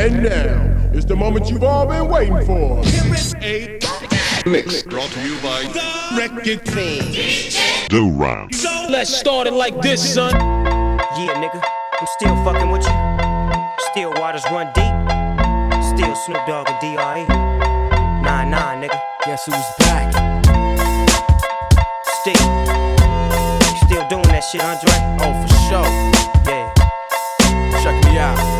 And now is the moment you've all been waiting for. Here is a Mix brought to you by The record thing. Doe-ran. So Let's start it like this, son. Yeah, nigga, I'm still fucking with you. Still waters run deep. Still Snoop Dogg and D.R.E. Nah, nah, nigga. Guess who's back? Still. Still doing that shit, Andre? Oh, for sure. Yeah. Check me out.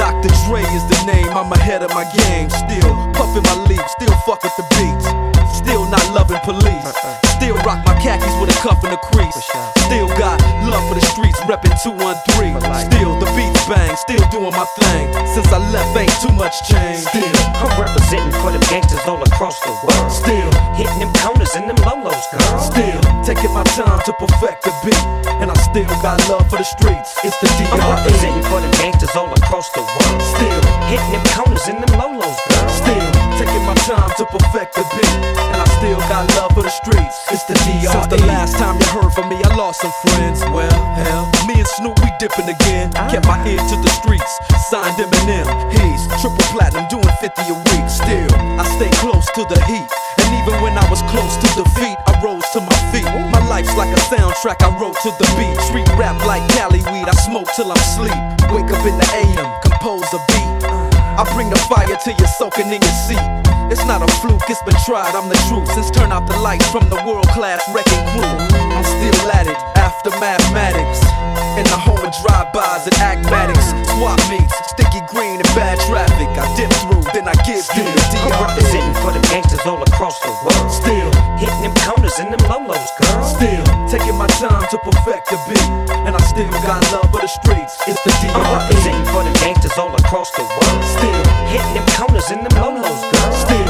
Dr. Dre is the name, I'm ahead of my game. Still puffin' my leaf, still fuck with the beats. Still not loving police. Uh-uh. Still rock my khakis with a cuff and a crease. Still got love for the streets, reppin' 213. Still the beats bang, still doing my thing. Since I left, ain't too much change. Still, I'm representing for them gangsters all across the world. still, Hitting them corners and them lolos, girl. still taking my time to perfect the beat. And I still got love for the streets. It's the I'm DRE. representing for them gangsters all across the world. Still, Hitting them corners and them lolos, girl. Still taking my time to perfect the beat, and I still got love for the streets. It's the DRE. Since the last time you heard from me, I lost some friends. Well, hell, me and Snoop we dipping again. Ah. Kept my ear to the streets, signed Eminem. He's triple platinum, doing 50 a week. Still, I stay close to the heat, and even when I was close to defeat, I rose to my feet. My life's like a soundtrack, I wrote to the beat. Street rap like Cali weed, I smoke till I'm sleep. Wake up in the AM, bring the fire till you're soaking in your seat. It's not a fluke, it's been tried, I'm the truth. Since turn out the lights from the world class wrecking crew, I'm still at it after mathematics. In the home of drive-bys and acmatics, swap meets, sticky green and bad traffic. I dip through, then I give you the I'm representing for them gangsters all across the world. Still, Hitting them corners and them lolos, girl. still taking my time to perfect the beat, and I still got love for the streets. It's the I'm representing for them gangsters all across the world. Still. Hitting them corners and them lolos, girl. Still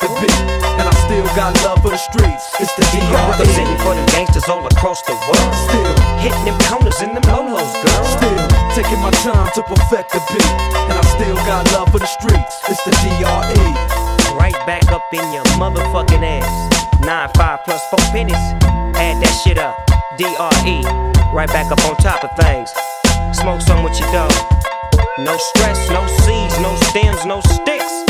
the beat, and I still got love for the streets. It's the DRE. representing for them gangsters all across the world. Still, Hitting them corners and them lolos, girl. still taking my time to perfect the beat, and I still got love for the streets. It's the DRE. Right back up in your motherfucking ass. Nine five plus four pennies. Add that shit up. DRE. Right back up on top of things. Smoke some with your dog. No stress, no seeds, no stems, no sticks.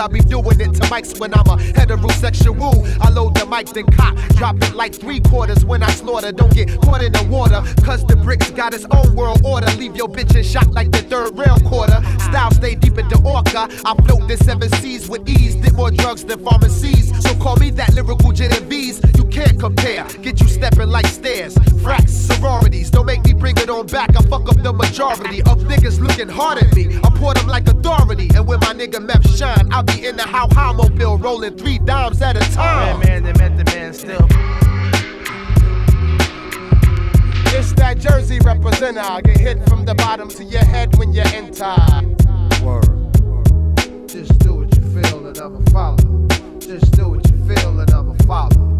I be doing it to mics when I'm a heterosexual. I load the mic, then cop. Drop it like three quarters when I slaughter. Don't get caught in the water. Cause the bricks got its own world order. Leave your bitch in shock like the third rail quarter. Style stay deep in the orca. I float the seven seas with ease. Did more drugs than pharmacies. So call me that lyrical Genovese. You can't compare. Get you stepping like stairs. Fracks, sororities. Don't make me bring it on back. I fuck up the majority of niggas looking hard at me. I pour them like authority. And when my nigga Meth shine, I'll be in the how how mobile rolling three dimes at a time. Man, man, they met the man still. It's that Jersey representer. Get hit from the bottom to your head when you enter. Word. Just do what you feel and never follow. Just do what you feel and never follow.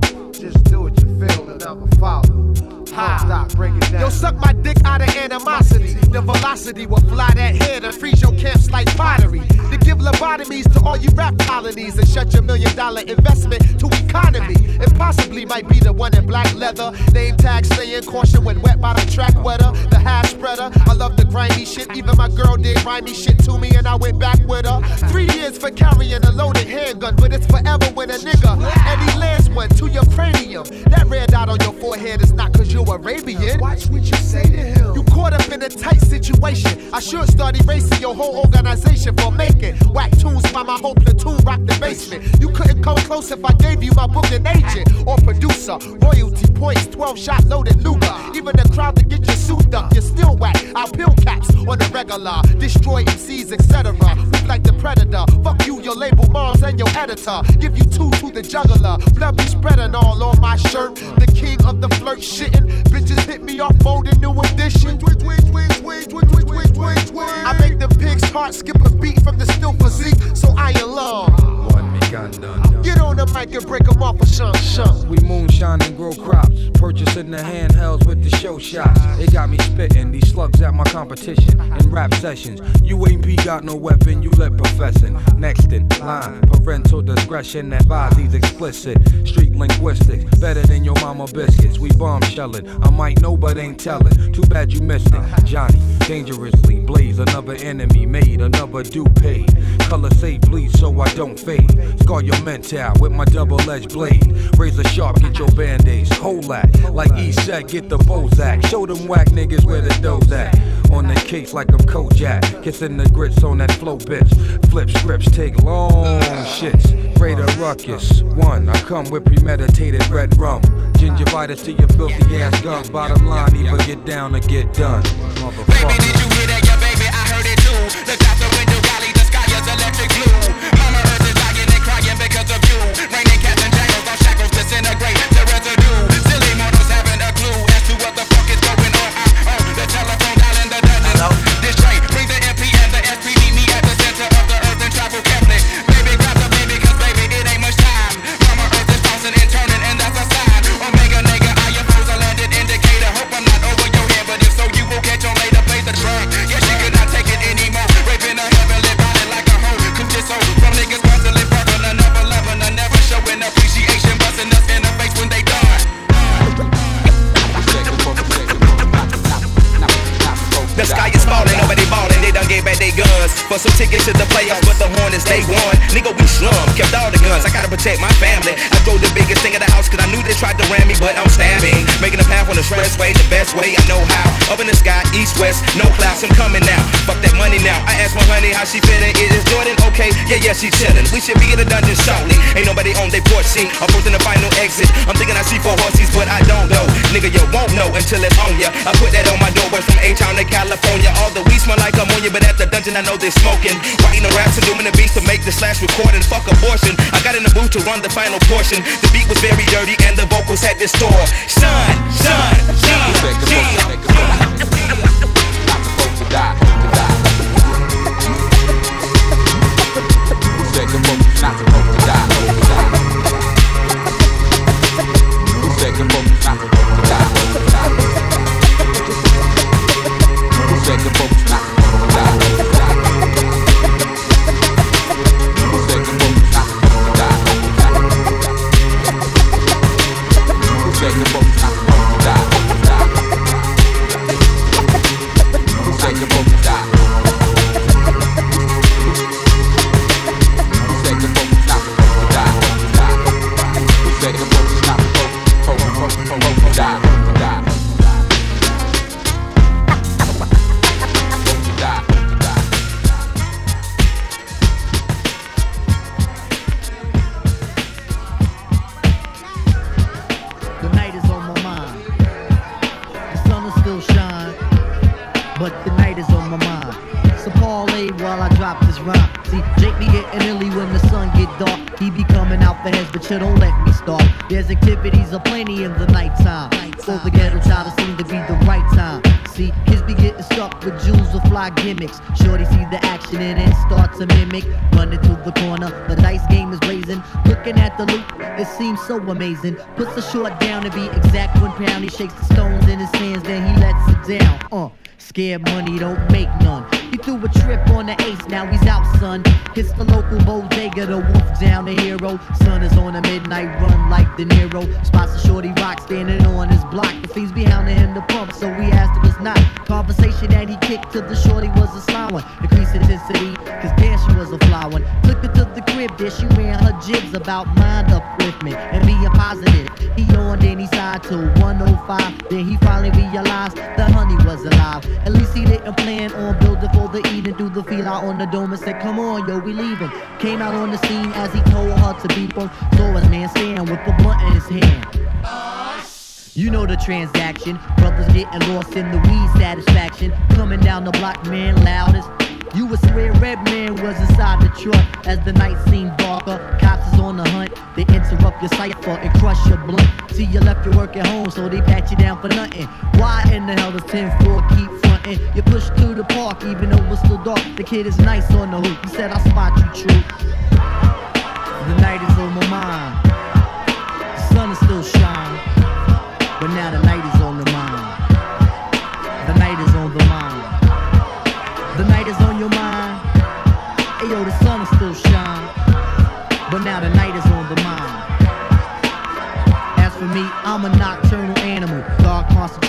Just do what you feel and never follow. Ha. Stop, break it down. Yo, suck my dick out of animosity. The velocity will fly that head and freeze your camps like pottery. To give lobotomies to all you rap colonies and shut your million dollar investment to economy. It possibly might be the one in black leather. Name tag saying caution when wet by the track weather. The hash spreader. I love the grimy shit. Even my girl did grimy shit to me and I went back with her. Three years for carrying a loaded handgun, but it's forever when a nigga and he lands one to your cranium. That red dot on your forehead is not cause you're Arabian. Watch what you say to him. You caught up in a tight situation. I should start erasing your whole organization for making whack tunes by my whole platoon rock the basement. You couldn't come close if I gave you my booking agent or producer. Royalty points, 12 shot loaded Luger. Even the crowd to get your suit up, you're still whack. I'll pill caps on the regular, destroy MCs, etc. Move like the predator. Fuck you, your label moms, and your editor. Give you two to the juggler. Blood be spreading all on my shirt. The king of the flirt shitting. Bitches hit me off mode in new edition. I make the pig's heart skip a beat from the still physique, so I alarm. One me gun done. Mic and break 'em off a shun shun. We moonshine and grow crops. Purchasing the handhelds with the show shots. It got me spitting these slugs at my competition in rap sessions. You ain't be got no weapon, you let professing. Next in line, parental discretion advises explicit. Street linguistics, better than your mama biscuits. We bomb shelling. I might know but ain't telling. Too bad you missed it. Johnny, dangerously blaze another enemy made, another due paid. Color say bleed so I don't fade. Scar your mental with my double edged blade. Razor sharp, get your band aids. Hold that. Like E said, get the Bozak. Show them whack niggas where the dough's at. On the case like I'm Kojak. Kissing the grits on that flow, bitch. Flip scripts, take long shits. Raider ruckus. One, I come with premeditated red rum. Gingivitis to your filthy ass gums. Bottom line, either get down or get done. Motherfucker. Did you hear that? Yeah, baby, I heard it too. The window, Hornets, they won. Nigga, we slum, kept all the guns. I gotta protect my family. I the biggest thing in the house, cause I knew they tried to ram me, but I'm stabbing. Making a path on the expressway, the best way I know how. Up in the sky, east, west, no clouds, I'm coming now. Fuck that money now. I asked my honey how she feeling. Is Jordan okay? Yeah, yeah, she chillin'. We should be in the dungeon shortly. Ain't nobody on their porch seat. Approaching the final exit. I'm thinking I see four horses, but I don't know. Nigga, you won't know until it's on ya. I put that on my door, but from A-Town to California. All the weed smell like ammonia, but at the dungeon I know they smoking. Writing the raps and doing the beats to make the slash recording. Fuck abortion. I got in the booth to run the final portion. The beat was very dirty and the vocals had this store. Shine, shine, shine, shine. die. Who said the folks not supposed to die? Or. Shorty see the action and then start to mimic. Running to the corner, the dice game is blazing. Looking at the loot, it seems so amazing. Puts the short down to be exact one pound. He shakes the stones in his hands, then he lets it down. Uh. Scared money don't make none. He threw a trip on the ace, now he's out, son. Hits the local bodega, the wolf down the hero. Sun is on a midnight run like De Niro. Spots a shorty rock standing on his block. The fiends be hounding him to pump, so we asked him it's not. Conversation that he kicked to the shorty was a sly one. Increased intensity, cause damn she was a fly one. Took to the crib, there she ran her jibs about mind upliftment and being positive. He on, then he side to 105. Then he finally realized the honey was alive. At least he didn't plan on building for the eating. Threw the feet out on the dome and said, Come on, yo, we leaving. Came out on the scene as he told her to be on. Saw his man stand with a blunt in his hand. You know the transaction. Brothers getting lost in the weed satisfaction. Coming down the block, man, loudest. You would swear Redman was inside the truck as the night seemed darker. Cops on the hunt. They interrupt your cipher and crush your blunt. See, you left your work at home, so they pat you down for nothing. Why in the hell does 10 4 keep fronting? You push through the park, even though it's still dark. The kid is nice on the hoop. He said, I spot you, true. The night is on my mind. The sun is still shining. But now the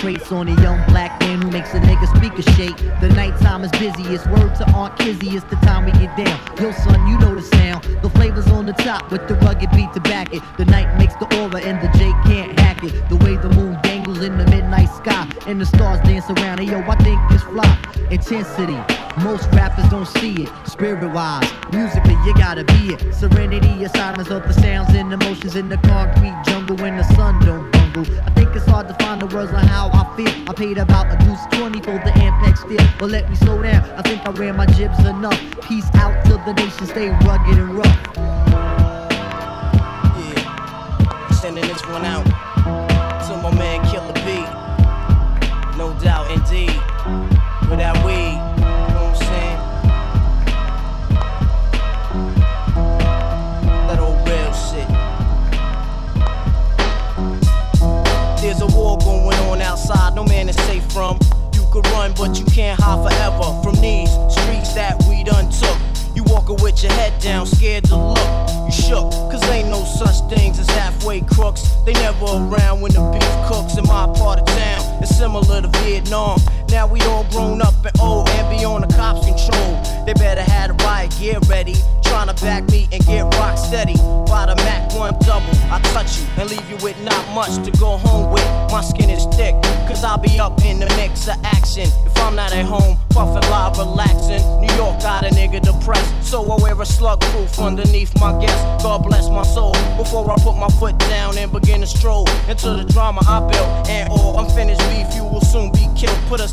concentrates on a young black man who makes a nigga speaker shake. The nighttime is busiest. Word to Aunt Kizzy. It's the time we get down. Yo, son, you know the sound. The flavor's on the top with the rugged beat to back it. The night makes the aura and the J can't hack it. The way the moon dangles in the midnight sky and the stars dance around. Hey yo, I think it's fly. Intensity. Most rappers don't see it. Spirit wise, musically, you gotta be it. Serenity, a silence of the sounds and emotions in the concrete jungle when the sun don't I think it's hard to find the words on how I feel. I paid about a deuce 20 for the Ampex steel. But let me slow down. I think I ran my jibs enough. Peace out till the nation stay rugged and rough. Yeah, sending this one out outside, no man is safe from. You could run, but you can't hide forever from these streets that we done took. You walking with your head down, scared to look. You shook, cause ain't no such things as halfway crooks. They never around when the beef cooks in my part of town. It's similar to Vietnam. Now we all grown up and old and beyond the cops' control. They better have the riot gear ready. Trying to back me and get rock steady. By the Mac 1 double. I touch you and leave you with not much to go home with. My skin is thick, cause I'll be up in the mix of action. If I'm not at home, puffin' live, relaxing. New York got a nigga depressed, so I wear a slug proof underneath my guest. God bless my soul before I put my foot down and begin to stroll into the drama I built. And all unfinished beef, you will soon be killed. Put us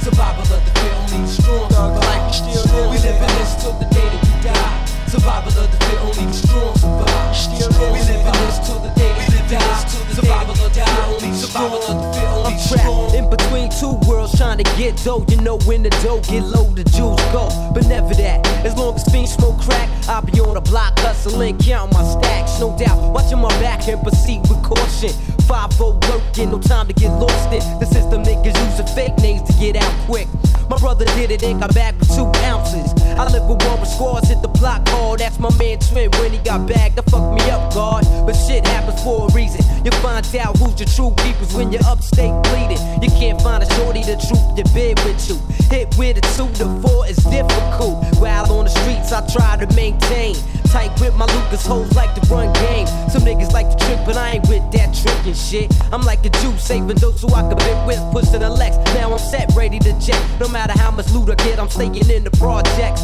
Survival of the fit, only the strong survive. We live in this till the day that we die. Survival of the fit, only the strong survive. We live in this till the day that we die. Survival of the fit, only the survival of the fit, only I'm trapped in between two worlds trying to get dough. You know when the dough get low, the jewels go. But never that. As long as fiends smoke crack, I'll be on the block hustling, counting my stacks. No doubt, watching my back and proceed with caution. 5 working, no time to get lost in. The system niggas using fake names to get out quick. My brother did it and got back with two ounces. I live with one with squads, hit the block hard. That's my man Twin when he got back. That fucked me up, God. But shit happens for a reason. You find out who's your true keepers when you're upstate bleeding. You can't find a shorty to troop your bed with you. Hit with a two to four is difficult. While on the streets, I try to maintain. Tight grip, my Lucas hoes like to run game. Some niggas like to trick, but I ain't with that trickin' shit. I'm like a Jew, saving those who I could bit with, pushing the Lex. Now I'm set, ready to jet. No matter how much loot I get, I'm staying in the projects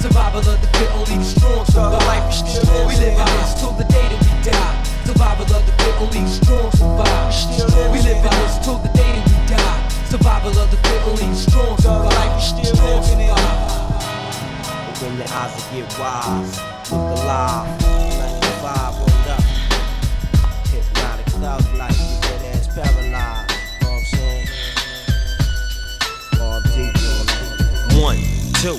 Survival of the fit, only the strong survive. We live in this till the day that we die. Survival of the fit, only the strong survive. We live in this till the day that we die. Survival of the fit, only the strong survive. Strong survive. But when the eyes will get wise, look alive. 95, hold up. Hypnotic thug life, you dead ass paralyzed. Know what I'm saying? Mobb Deep. One, two,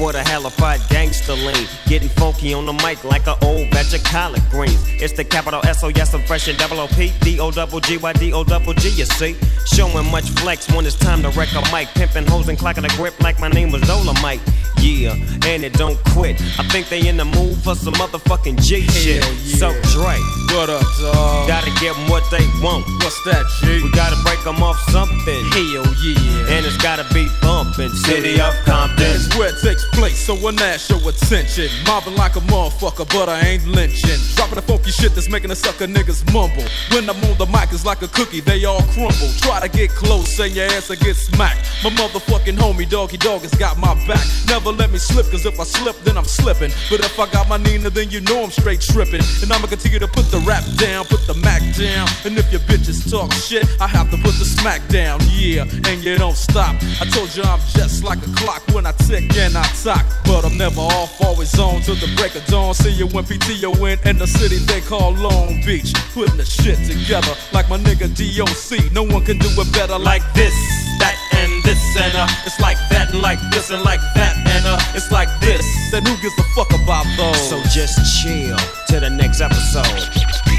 Falling back on that ass with a halified gangster lean. Getting funky on the mic like an old batch of collard greens. It's the capital S O yes, I'm fresh and double O P D O double G Y D O double G. You see, showing much flex when it's time to wreck a mic. Pimping hoes and clocking a grip like my name was Dolomite. Yeah, and it don't quit. I think they in the mood for some motherfucking G shit. So Dre, what up, dog? Gotta give them what they want. What's that, G? We gotta break them off something. Hell yeah. And it's gotta be bumping. City of Compton. It's where it takes place, so when that show attention. Mobbing like a motherfucker, but I ain't lynching. Dropping the funky shit that's making the sucker niggas mumble. When I'm on the mic, it's like a cookie, they all crumble. Try to get close, and your ass will get smacked. My motherfucking homie, Doggy Dogg, has got my back. Never let me slip, cause if I slip, then I'm slipping. But if I got my Nina, then you know I'm straight tripping. And I'ma continue to put the rap down, put the Mac down. And if your bitches talk shit, I have to put the smack down, yeah. And you don't stop. I told you I'm just like a clock when I tick and I talk. But I'm never off, always on till the break of dawn. See you when PTO in, in the city they call Long Beach. Putting the shit together like my nigga DOC. No one can do it better like this, that, and this, and uh. It's like that, and like this, and like that, and uh. It's like this. Then who gives a fuck about those? So just chill to the next episode.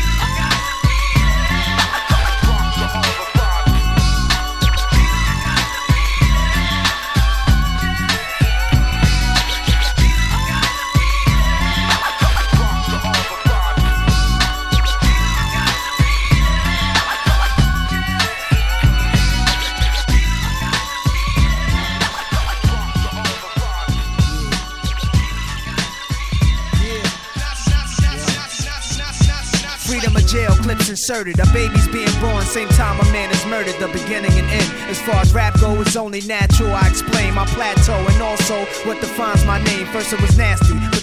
Inserted. A baby's being born, same time a man is murdered. The beginning and end. As far as rap go, it's only natural. I explain my plateau and also what defines my name. First it was nasty,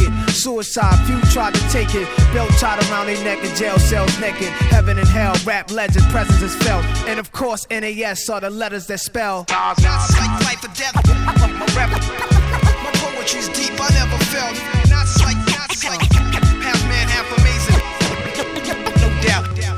it. Suicide, few tried to take it. Belt tied around their neck in jail cells naked. Heaven and hell, rap legend, presence is felt. And of course, NAS are the letters that spell. Not like life or death. My rap, my poetry's deep. I never felt. Not like, not like half man, half amazing. No doubt.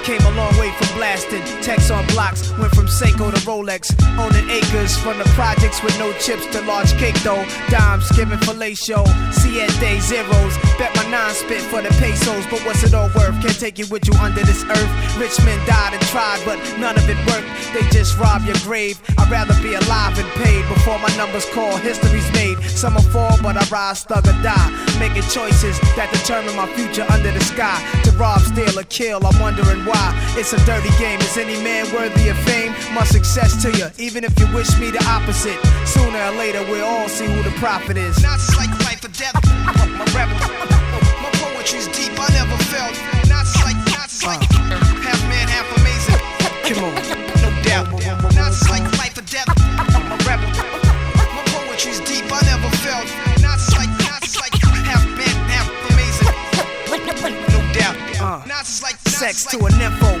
Came a long way from blasting. Text on blocks, went from Seiko to Rolex. Owning acres from the projects with no chips to large cake though. Dimes giving fellatio. Siete zeros. Bet my nine spit for the pesos. But what's it all worth? Can't take it with you under this earth. Rich men died and tried, but none of it worked. They just rob your grave. I'd rather be alive and paid before my numbers call. History's made. Some will fall, but I rise, thug or die. Making choices that determine my future under the sky. To rob, steal, or kill, I'm wondering why. It's a dirty game. Is any man worthy of fame? My success to you, even if you wish me the opposite. Sooner or later, we'll all see who the prophet is. Not like life or death. My rap, my poetry's deep. I never felt. Not like, not like half Sex to a nympho,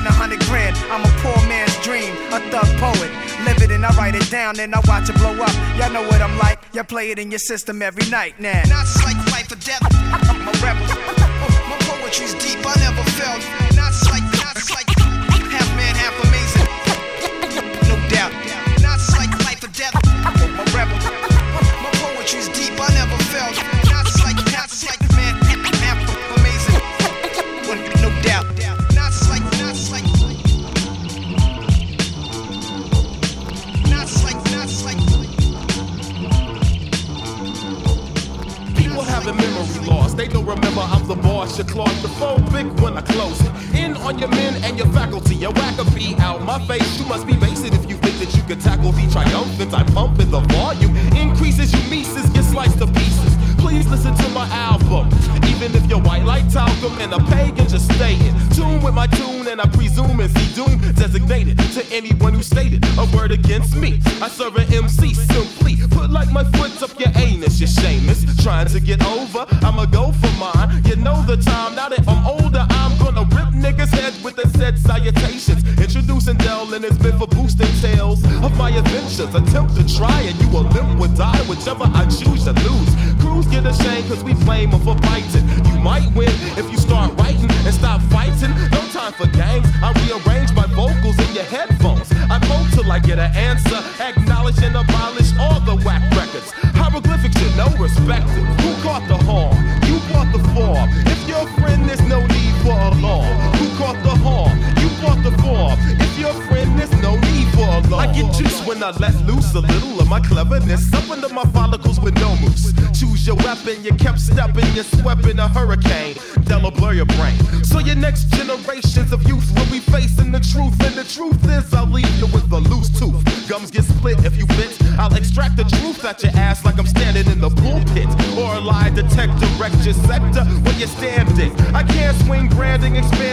than a hundred grand. I'm a poor man's dream, a thug poet. Live it and I write it down, then I watch it blow up. Y'all know what I'm like, y'all play it in your system every night now. Not Nonsense like fight for death. I'm a rebel. My poetry's deep, I never felt. Not Nonsense like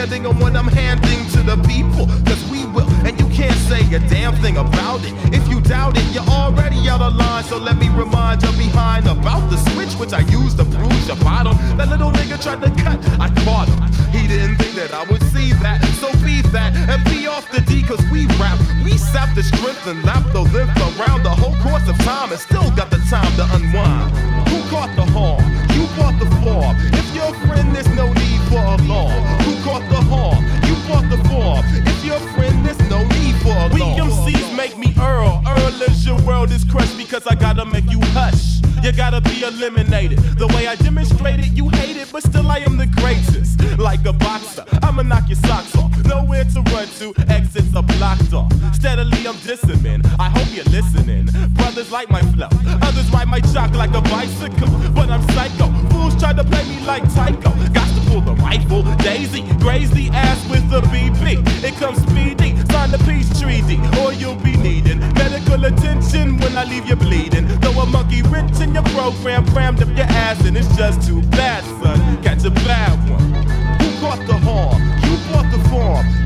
standing on what I'm handing to the people. Cause we will, and you can't say a damn thing about it. If you doubt it, you're already out of line. So let me remind you behind about the switch, which I used to bruise your bottom. That little nigga tried to cut, I caught him. He didn't think that I would see that. So be that and be off the D, cause we rap. We sap the strength and lap the lift around the whole course of time and still got the time to unwind. Who caught the harm? You bought the flaw. If your friend, there's no need for a law bought the hall, you bought the form. If your friend, there's no need for a We MCs make me Earl. Earl is your world is crushed because I gotta make you hush. You gotta be eliminated. The way I demonstrated, you hate it, but still I am the greatest. Like a boxer, I'ma knock your socks off. Nowhere to run to, exits are blocked off. Steadily I'm dissing, man. I hope you're listening. Brothers like my flow, others ride my chalk like a bicycle. But I'm psycho. Fools try to play me like Tycho rifle, the rifle, Daisy, graze the ass with the BB. It comes speedy, sign the peace treaty, or you'll be needing medical attention when I leave you bleeding. Throw a monkey wrench in your program, crammed up your ass, and it's just too bad, son. Catch a bad one. Who caught the harm? You bought the farm.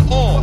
all.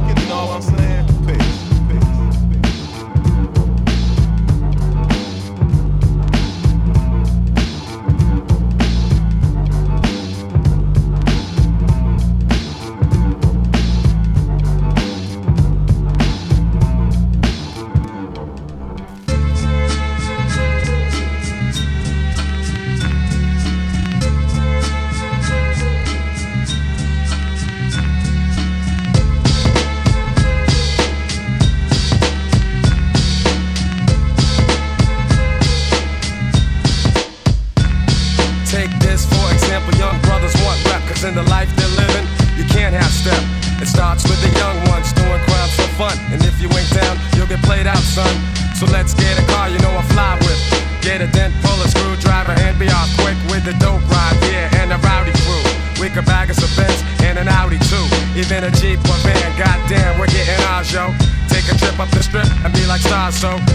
so.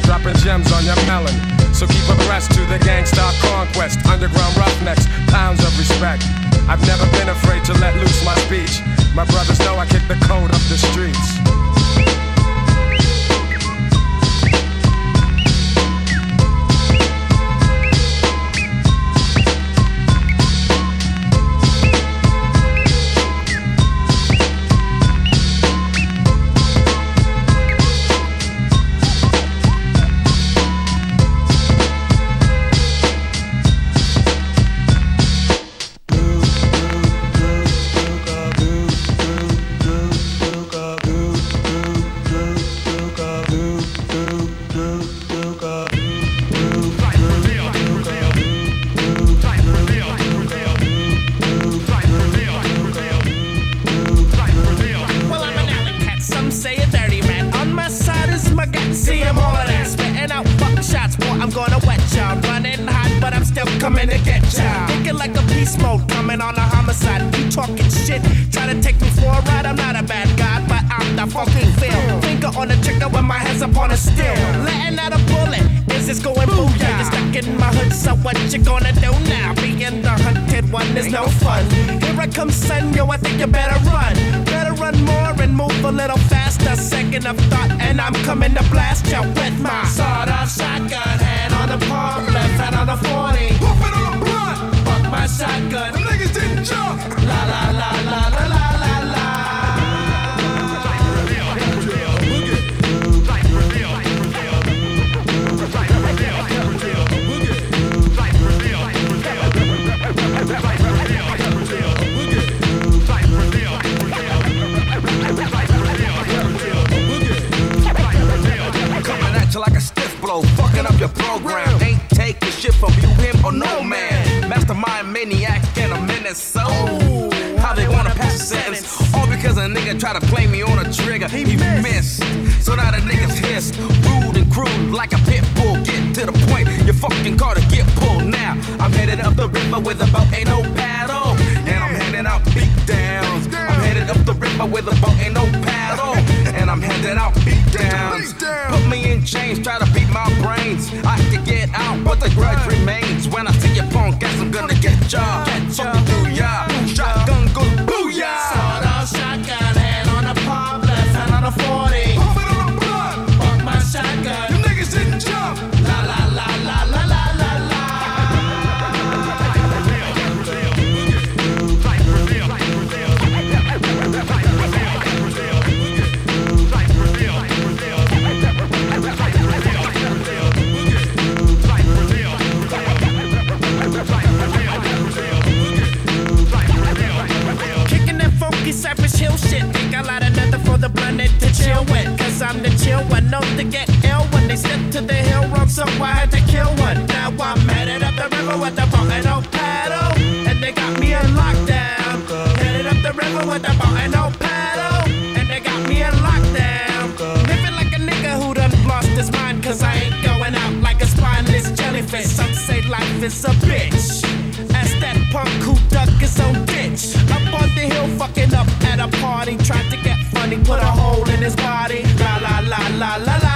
Criminal dropping gems on your melon. So keep abreast to the gangsta conquest. Underground roughnecks, pounds of respect. I've never been afraid to let loose my speech. My brothers know I kick the code up the streets. Second of thought, and I'm coming to blast you with my sawed-off shotgun. Hand on the palm, left hand on the 40. Pump on the blunt. Fuck my shotgun. Them niggas didn't jump. La la la la la la la from you, him, or no man. Mastermind maniac and a menace. So, how they wanna pass a sentence? All because a nigga try to play me on a trigger. He missed. So now the niggas hiss. Rude and crude like a pit bull. Get to the point, your fucking car to get pulled now. I'm headed up the river with a boat, ain't no paddle. And I'm handing out beat downs. I'm headed up the river with a boat, ain't no paddle. And I'm handing out beat downs. Put me in chains, try to beat my brains. I the grudge remains. When I see your punk ass, I'm gonna get ya. I'm the chill one, known to get ill when they step to the hill wrong, so I had to kill one. Now I'm headed up the river with the boat and no paddle. And they got me in lockdown. Headed up the river with the boat and no paddle. And they got me in lockdown. Living like a nigga who done lost his mind. Cause I ain't going out like a spineless jellyfish. Some say life is a bitch. As that punk who dug his own ditch. Up on the hill, fucking up at a party. Tried to get funny, put a hole in his body. La la la.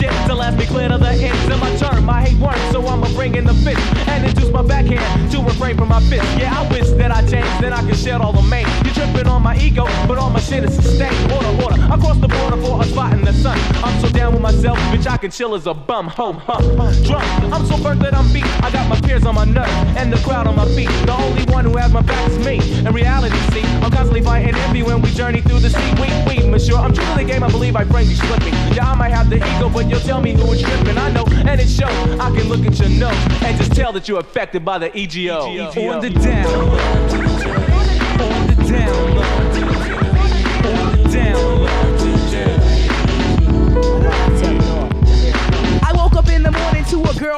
shit to let me clear to the ends of my term. I hate worms, so I'ma bring in the fist and induce my backhand to refrain from my fist. Yeah, I wish that I changed, then I could shed all the main. Tripping on my ego, but all my shit is sustained. Order, order. I cross the border for a spot in the sun. I'm so down with myself, bitch, I can chill as a bum. Ho, huh. Drunk. I'm so burnt that I'm beat. I got my peers on my nerves and the crowd on my feet. The only one who has my back is me. In reality, see, I'm constantly fighting envy when we journey through the sea. We, we, monsieur, I'm true to the game. I believe I frankly slipping. Yeah, I might have the ego, but you'll tell me who is tripping. I know, and it shows. I can look at your nose and just tell that you're affected by the EGO. EGO. On the down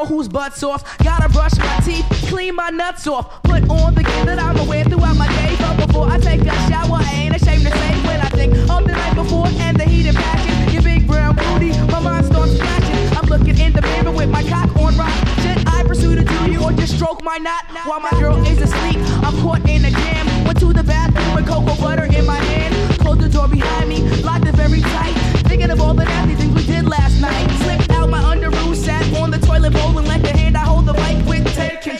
girl whose butt's off. Gotta brush my teeth, clean my nuts off. Put on the gear that I'ma wear throughout my day. But before I take a shower, I ain't ashamed to say when I think of the night before and the heat and passion. Your big brown booty, my mind starts flashing. I'm looking in the mirror with my cock on rock. Should I pursue do you or just stroke my knot now. while my girl is asleep? I'm caught in a jam. Went to the bathroom with cocoa butter in my hand. Closed the door behind me, locked it very tight. Thinking of all the nasty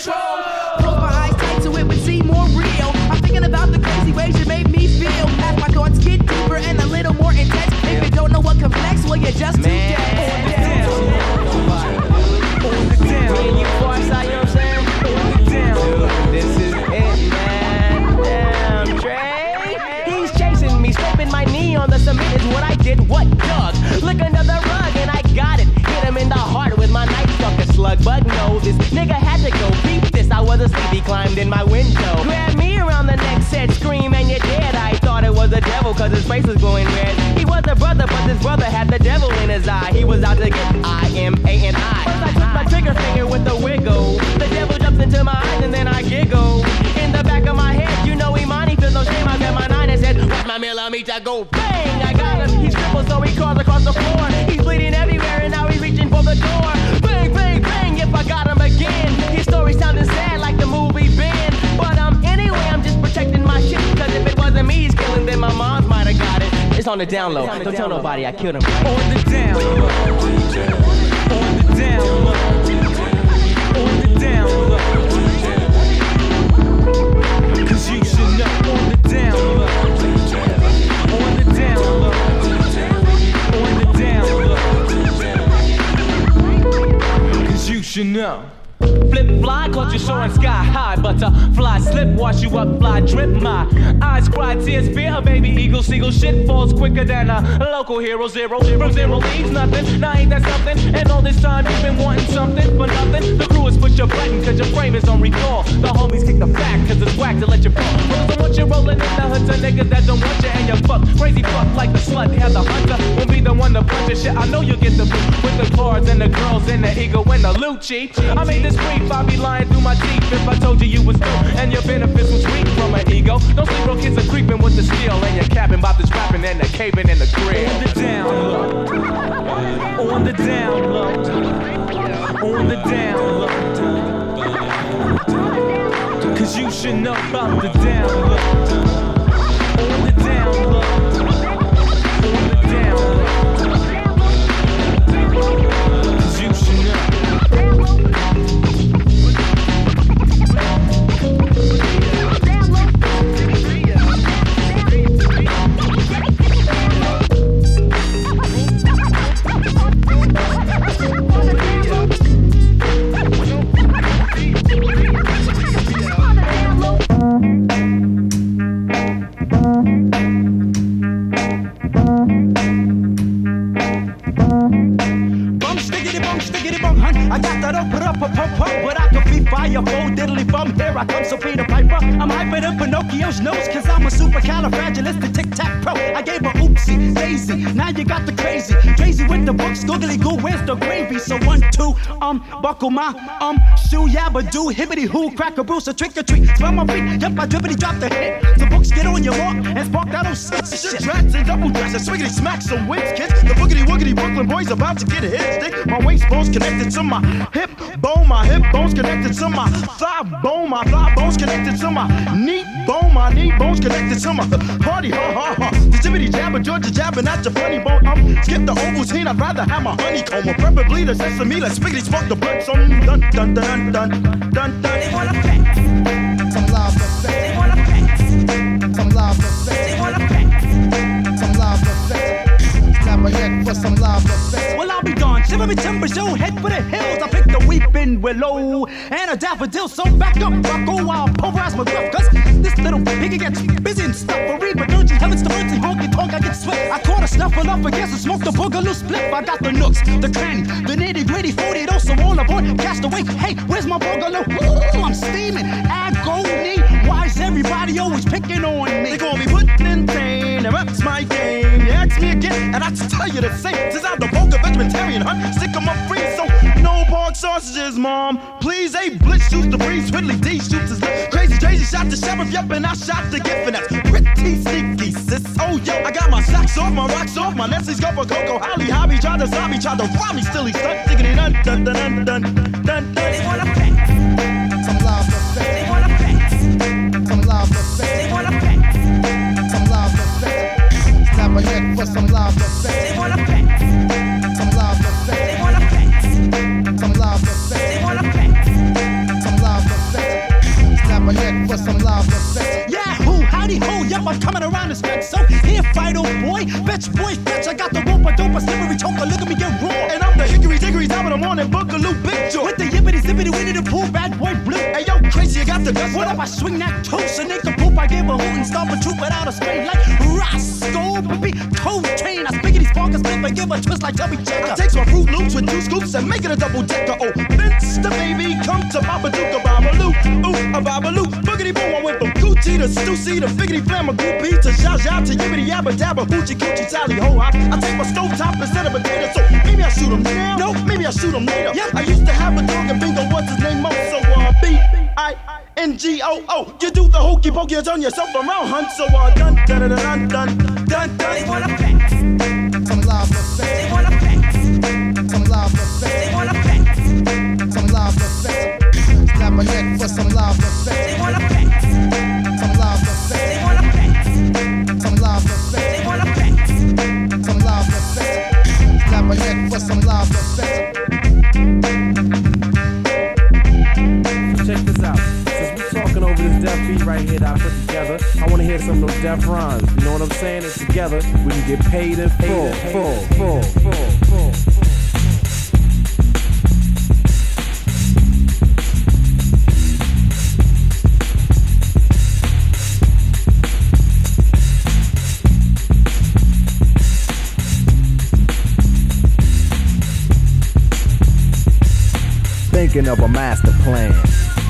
control. Close my eyes tight so it would seem more real. I'm thinking about the crazy ways you made me feel. As my thoughts get deeper and a little more intense. If you don't know what complex, well you're just too dead. On the down. Me and you, you know what I'm saying? On the down. This is it, man. Damn, Trey. He's chasing me, scraping my knee on the cement is what I did. What, dog? Look under the rug and I got it. Hit him in the heart with my knife, fuck a slug. But no, this nigga had to go. Was asleep, he climbed in my window. Grabbed me around the neck, said, scream and you're dead. I thought it was the devil cause his face was glowing red. He was a brother, but this brother had the devil in his eye. He was out to get I M A N I. First I took my trigger finger with a wiggle. The devil jumps into my eyes and then I giggle. In the back of my head, you know Imani feels no shame. I grabbed my nine and said, Watch my millimeter go bang. I got him. He's crippled, so he crawls across the floor. He's bleeding It's on the down low. Don't tell nobody I killed him. On the down low. On the down low. On the down low. Cause you should know on the down low. On the down low. On the down low. Cause you should know. Flip fly, caught you soaring sky high. Butterfly slip, wash you up, fly drip. My eyes cry tears, fear. A baby eagle, seagull shit falls quicker than a local hero. Zero, zero, zero leaves nothing. Now ain't that something? And all this time you've been wanting something for nothing. The crew has put your button cause your frame is on recall. The homies kick the back cause it's whack to let you fall. Don't want you rolling in the hood to niggas that don't want you and you fuck. Crazy fuck like the slut. Yeah, the hunter won't be the one to punch your shit. I know you'll get the boot with the cards and the girls and the ego and the loot cheap. I made this brief, I'd be lying through my teeth if I told you you was new and your benefits was weak from an ego. Don't sleep, bro, kids are creeping with the steel and you're capping about this rapping and the caving in the crib. On the down low. On the down low. On the down low. Cause you should know about the down low. Peter Piper. I'm hyper than Pinocchio's nose, cause I'm a supercalifragilistic tic tac pro. I gave her oopsie, daisy. Now you got the crazy. Crazy with the books, googly goo, where's the gravy? So one, two, um, buckle my um shoe, yabba do, hibbity hoo, crack a bruise, a trick or treat. Smell my feet, yep, I drippity drop the hit. The books get on your walk and spark that old shit. Rats and double dress, and swiggity smack some wits, kids. The boogity woogity Brooklyn boys about to get a hit stick. My waist bones connected to my hip bone, my hip bones connected to my thigh bone, my thigh bones connected to my knee bone, my knee bones connected to my party, ha ha ha. The jibbity jabber, Georgia jabbing at your funny bone. Um, skip the Ovaltine, I'd rather have my honeycomb, or preferably the sesame. Let's spiggity smoke the blood, some dun dun dun dun dun dun. They wanna every timber show, head for the hills. I pick the weeping willow and a daffodil. So back up, Rocco, I'll pulverize my gruff. Cause this little piggy gets busy and stuff for read. But don't you heavens to earthly honky tonk, I get sweat. I caught a snuffle up against and smoked the boogaloo split. I got the nooks, the cranny, the nitty gritty, 40 also all aboard. Cast away, hey, where's my boogaloo? Ooh, I'm steaming, agony. Why is everybody always picking on me? They call me Woodland Pain, and that's my game. Ask me again, and I just tell you the same. Since I'm the vulgar vegetarian, huh? Stick 'em up free, so no pork sausages, mom. Please, a blitz shoots the breeze. Whitley D shoots his lip. Crazy, crazy shot the sheriff, yep, and I shot the gift, and that's pretty sneaky, sis. Oh, yo, I got my socks off, my rocks off, my Nestle's go for Coco. Holly, hobby, tried to me, tried to rob me, still he stuck. Diggity dun dun dun dun dun dun dun. They wanna pack some Neck for some love effect. They wanna pack some love effect. They wanna pack some love effect. They wanna pack some love effect. Snap a neck for some love effect. Yahoo, howdy ho, yep, I'm coming around this stretch. So here, fight, old boy, fetch, boy, fetch. I got the rope, I dope, a slippery choker. Look at me get raw. And I'm the hickory dickory top of the morning boogaloo big joy. With the yippity zippity we need the pool, bad boy blue. Hey yo, crazy, I got the guts. What if I swing that toast and make a poop? I give a hoot and stomp a troop without a spade like Roscoe, baby. Cold chain, I spiggity spark a split and give a twist like Chubby Checker. I take some Fruit Loops with two scoops and make it a double decker. Oh, Vince the baby, come to Babadook, a Babaloo. Ooh, a Babaloo. Boogity boom, I went from Coochie to Stussy to Figgity Flam, a Goopy to Zha Zha to Yibbity Yabba Dabba, Hoochie Coochie Tally Ho Hop. I take my stove top instead of a potato, so maybe I shoot him now. No, maybe I shoot him later. Yeah, I used to have a dog and bingo, what's his name? Mo, so uh, B I N G O O. You do the hokey pokey, you turn yourself around, hun. So dun dun dun dun dun dun dun. They wanna pack some Some of those deaf rhymes. You know what I'm saying? And together, we can get paid in full, full, full, full, full. Thinking of a master plan.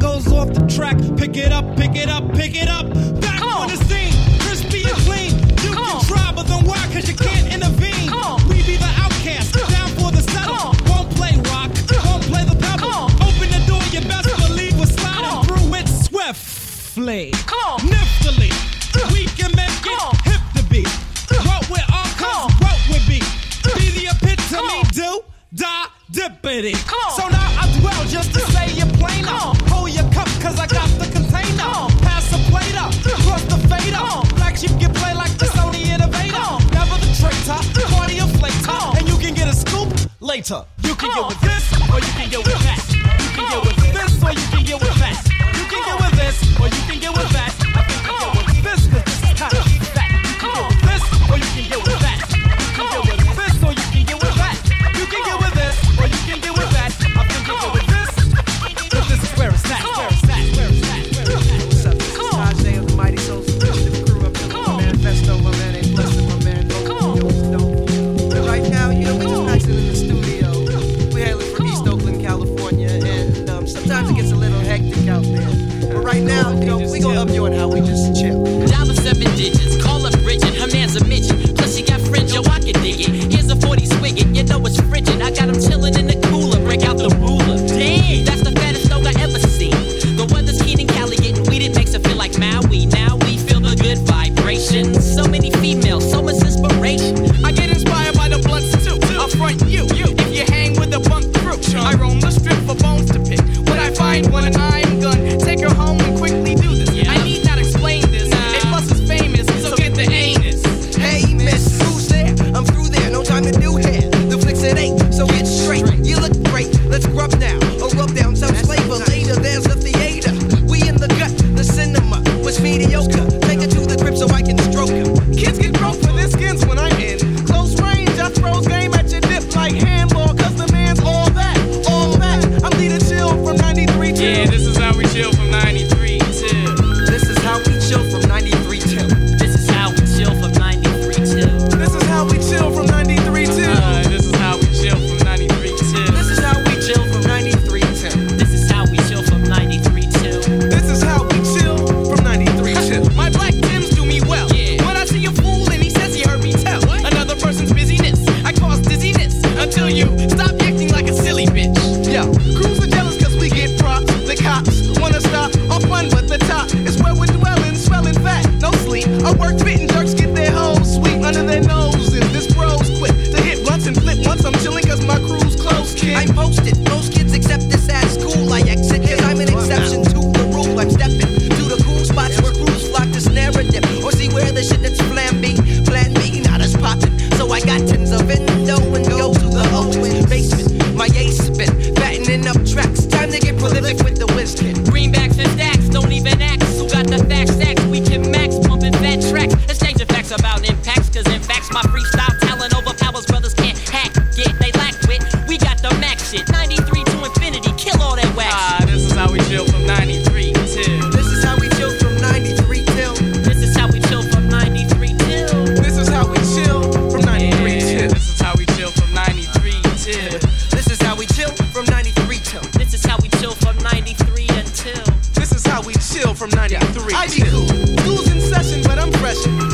goes off the track. Pick it up, pick it up, pick it up. Back Come on. on the scene, crispy and clean. You Come can on. try, but then why? Cause you can't intervene. Come on. We be the outcast, down for the settle. Come on. Won't play rock, won't play the pebble. Come on. Open the door, you best believe we're sliding through it swiftly. Come on. Niftily. We can make Come it on. hip to be. What we're on, what we be. Be the epitome, do, die, dippity. Come on. later. You can go with this, or you can go with 93. I be cool, losing session, but I'm freshin'.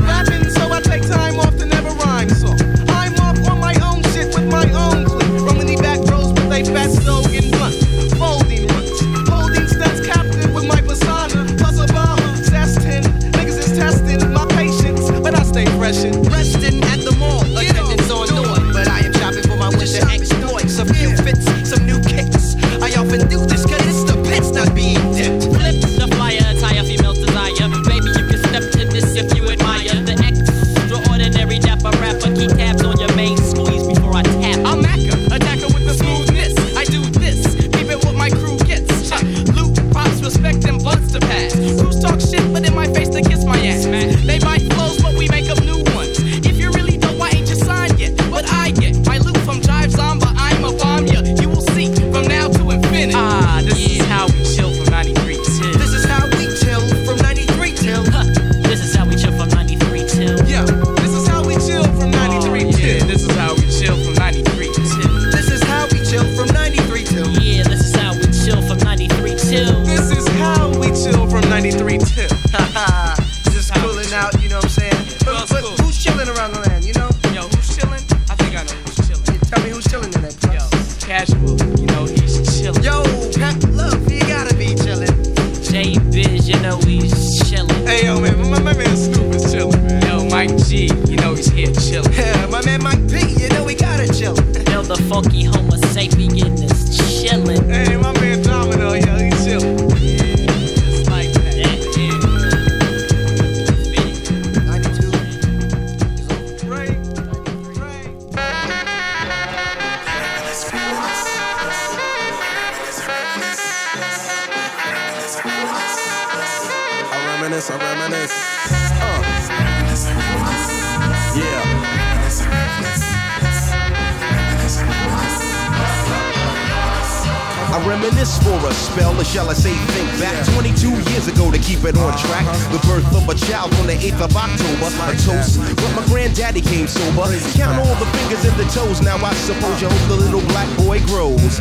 Reminisce, I reminisce. Uh. I reminisce for a spell, or shall I say think back 22 years ago to keep it on track. The birth of a child on the 8th of October. A toast, but my granddaddy came sober. Count all the fingers and the toes, now I suppose you hope the little black boy grows.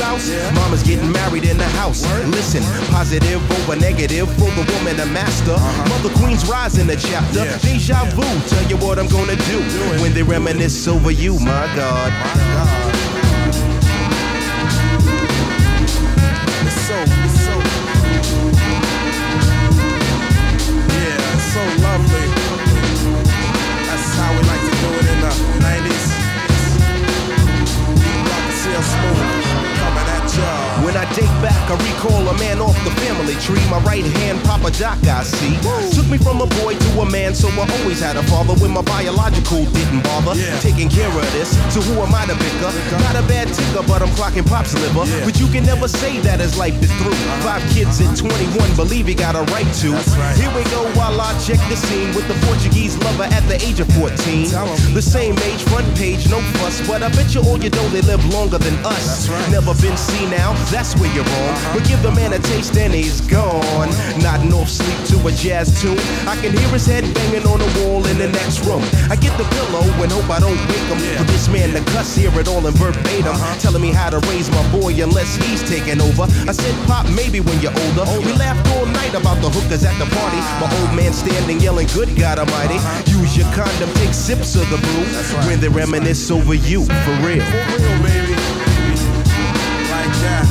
spouse, mama's getting married in the house. Listen, positive over negative for the woman a master. Mother Queen's rise in the chapter. Deja vu, tell you what I'm gonna do when they reminisce over you, my God. It's I date back, I recall a man off the family tree. My right hand, Papa Doc, I see. Took me from a boy to a man, so I always had a father when my biological didn't bother. Taking care of this, so who am I to pick bicker? Not a bad ticker, but I'm clocking pop's liver. But you can never say that his life is through. Five kids at 21, believe he got a right to. Here we go while I check the scene with the Portuguese lover at the age of 14. The same age, front page, no fuss, but I bet you all you know they live longer than us. Never been seen now, that's where you're wrong. But give the man a taste and he's gone. Nodding off sleep to a jazz tune. I can hear his head banging on the wall in the next room. I get the pillow and hope I don't wake him. For this man to cuss, hear it all in verbatim. Telling me how to raise my boy unless he's taking over. I said, Pop, maybe when you're older. We laughed all night about the hookers at the party. My old man standing yelling, Good God Almighty. Use your condom, take sips of the brew. When they reminisce over you, for real. For real, baby. Like that.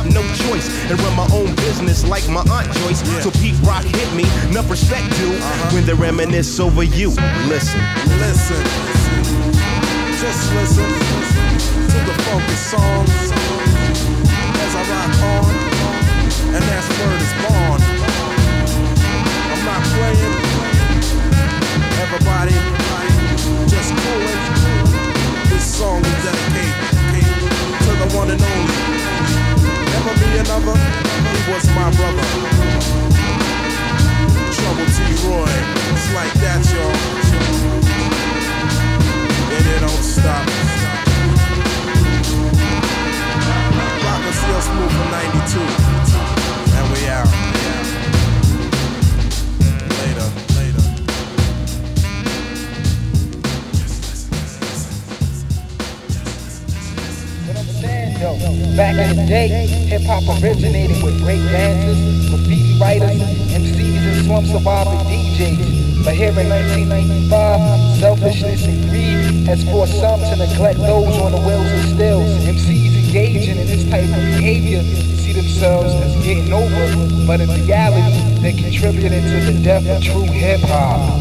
no choice and run my own business like my aunt Joyce. So Pete Rock hit me, enough respect due uh-huh. when they reminisce over you. Listen, listen, just listen to the funky songs as I rock on, and that's word is born. I'm not playing, contributing to the death of true hip hop.